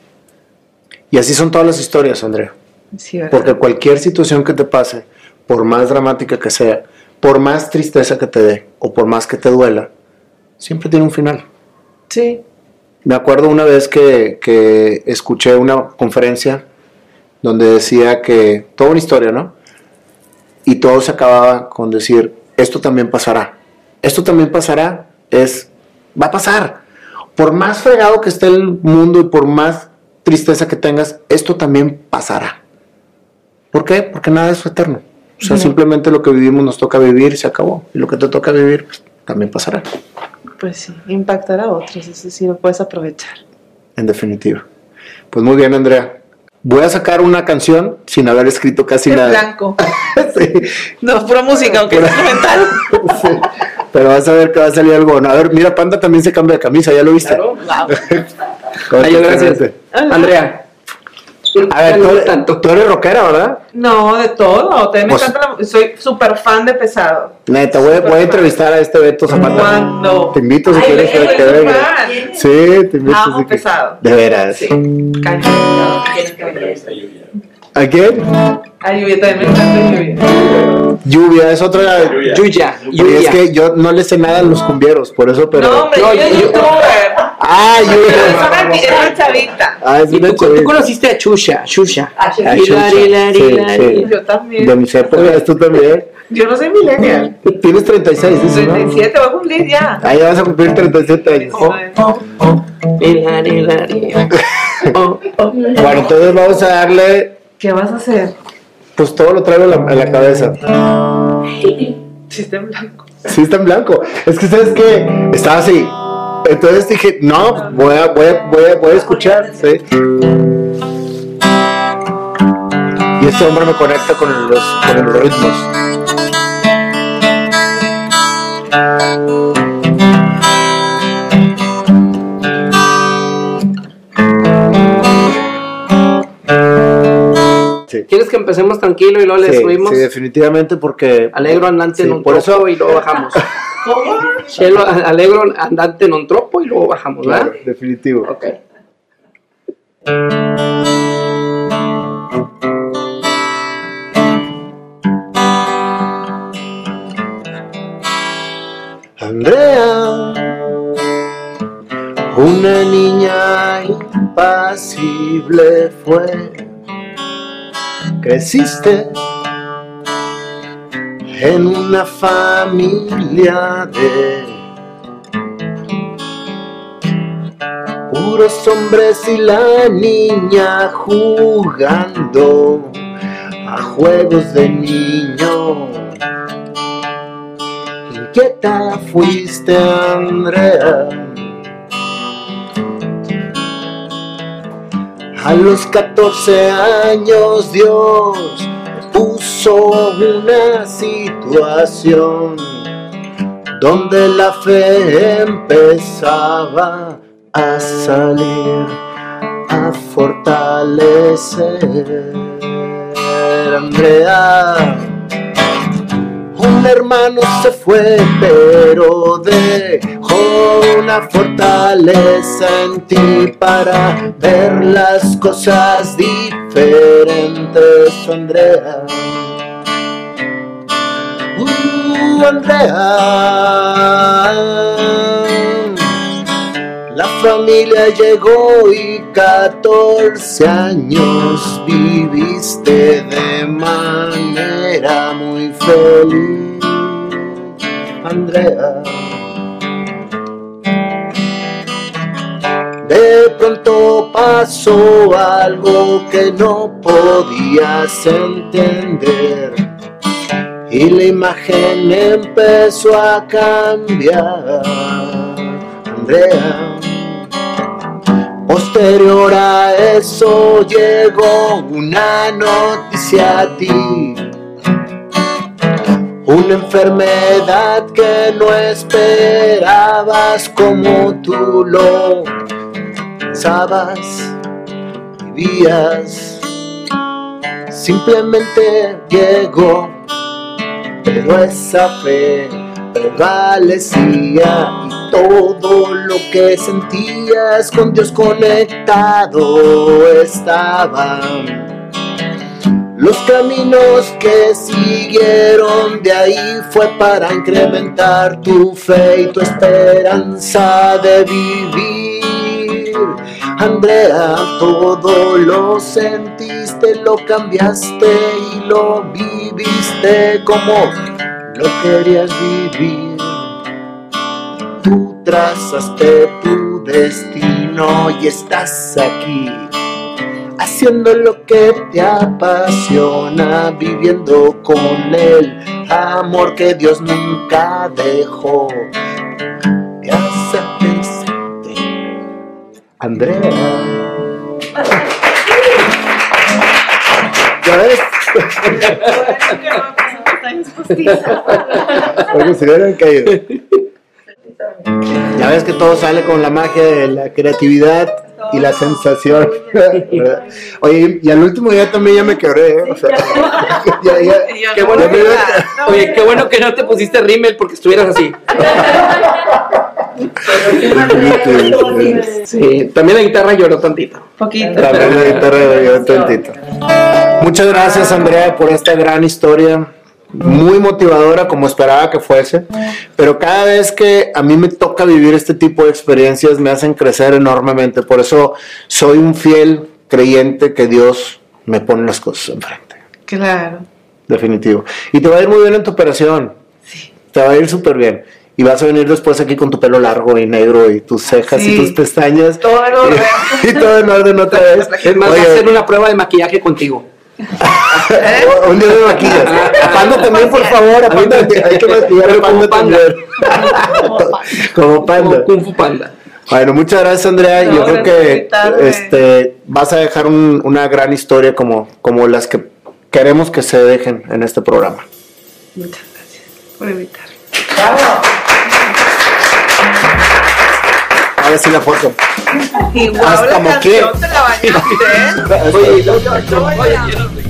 Y así son todas las historias, Andrea. Sí. Porque cualquier situación que te pase, por más dramática que sea, por más tristeza que te dé o por más que te duela, siempre tiene un final. Sí, Me acuerdo una vez que, que escuché una conferencia donde decía que, toda una historia, ¿no? Y todo se acababa con decir, esto también pasará. Esto también pasará, es, va a pasar. Por más fregado que esté el mundo y por más tristeza que tengas, esto también pasará. ¿Por qué? Porque nada es eterno. O sea, simplemente lo que vivimos nos toca vivir y se acabó. Y lo que te toca vivir, pues, también pasará, Pues sí, impactar a otros, eso sí lo puedes aprovechar. en definitiva. Pues muy bien, Andrea. Voy a sacar una canción sin haber escrito casi En nada. blanco. Sí, No, pura música, aunque es instrumental. sí. Pero vas a ver que va a salir algo. A ver, mira, Panda también se cambia de camisa, ¿ya lo viste? Claro. ¿Cómo Ay, gracias. Andrea. A ver, tú eres, tanto. tú eres rockera, ¿verdad? No, de todo. Me Pues- encanta la- Soy súper fan de pesado. Neta, voy, a- voy a entrevistar a este Beto Zapata. ¿Cuándo? Te invito si Ay, quieres que, que venga. fan. Sí, te invito. Amo si quieres. pesado. De veras. Sí. ¿A quién? A lluvia también me encanta lluvia. Lluvia, es otra. Lluvia. Yuya. es que yo no le sé nada a los cumbieros, por eso, pero. no, hombre, no, yo, yo- youtuber. Ah, Lluvia. es una chavita. Ah, es Y una tú, tú conociste a Chusha, Chusha. A Sí, sí. Yo también. De mis épocas, tú también. Yo no soy millennial. Tienes 36, dices, ¿no? 37, voy a cumplir ya. Ah, ya vas a cumplir 37 años. Joder. Hilari, hilari. Oh, oh. Bueno, entonces vamos a darle. ¿Qué vas a hacer? Pues todo lo traigo en la, en la cabeza. Si está en blanco. Sí, está en blanco. Es que, ¿sabes qué? Estaba así. Entonces dije, no, voy a, voy a, voy a, voy a escuchar. Sí. Y este hombre me conecta con los, con los ritmos. Sí. ¿Quieres que empecemos tranquilo y luego le Sí, subimos? sí, definitivamente porque... Alegro andante Sí, en un por eso- y luego bajamos. ¿Cómo? Cielo, alegro andante en un tropo y luego bajamos, ¿verdad? Claro, definitivo. Ok. Andrea, una niña impasible fue. Creciste en una familia de puros hombres y la niña jugando a juegos de niño. Inquieta fuiste, Andrea. A los 14 años Dios puso una situación donde la fe empezaba a salir, a fortalecer. Andrea, un hermano se fue, pero dejó una fortaleza en ti para ver las cosas diferentes, Andrea. Uh, Andrea. La familia llegó y 14 años viviste de manera muy feliz, Andrea. Pasó algo que no podías entender y la imagen empezó a cambiar, Andrea. Posterior a eso llegó una noticia a ti. Una enfermedad que no esperabas como tú lo pensabas, Simplemente llegó, pero esa fe prevalecía y todo lo que sentías con Dios conectado estaban. Los caminos que siguieron de ahí fue para incrementar tu fe y tu esperanza de vivir. Andrea, todo lo sentiste, lo cambiaste y lo viviste como lo querías vivir. Tú trazaste tu destino y estás aquí. Haciendo lo que te apasiona, viviendo con el amor que Dios nunca dejó. Andrea. ¿Ya ves? Porque se hubieran caído. Ya ves que todo sale con la magia de la creatividad y la sensación. ¿verdad? Oye, y al último día también ya me quebré, ¿eh? O sea, ya, ya- Qué bueno, ya me que, iba- oye, qué bueno que no te pusiste rímel porque estuvieras así. Sí, también la guitarra lloró tantito. Poquito. También la guitarra yo tantito. Muchas gracias, Andrea, por esta gran historia. Muy motivadora, como esperaba que fuese. Pero cada vez que a mí me toca vivir este tipo de experiencias, me hacen crecer enormemente. Por eso soy un fiel creyente que Dios me pone las cosas enfrente. Claro. Definitivo. Y te va a ir muy bien en tu operación. Te va a ir súper bien. Y vas a venir después aquí con tu pelo largo y negro y tus cejas y tus pestañas. Todo en orden. y todo en orden otra vez. Es más, Oye, va a hacer una prueba de maquillaje contigo. un día de maquillas. A Panda también, por favor. A Panda hay que maquillar a Panda también. Como Panda. Como Kung Fu Panda. Bueno, muchas gracias, Andrea. No, Yo creo que este, vas a dejar un- una gran historia como, como las que queremos que se dejen en este programa. Muchas gracias por invitarme. Ahora sí la foto. Y guau, Hasta moqué. te la bañaste, ¿eh? Oye, oye, oye,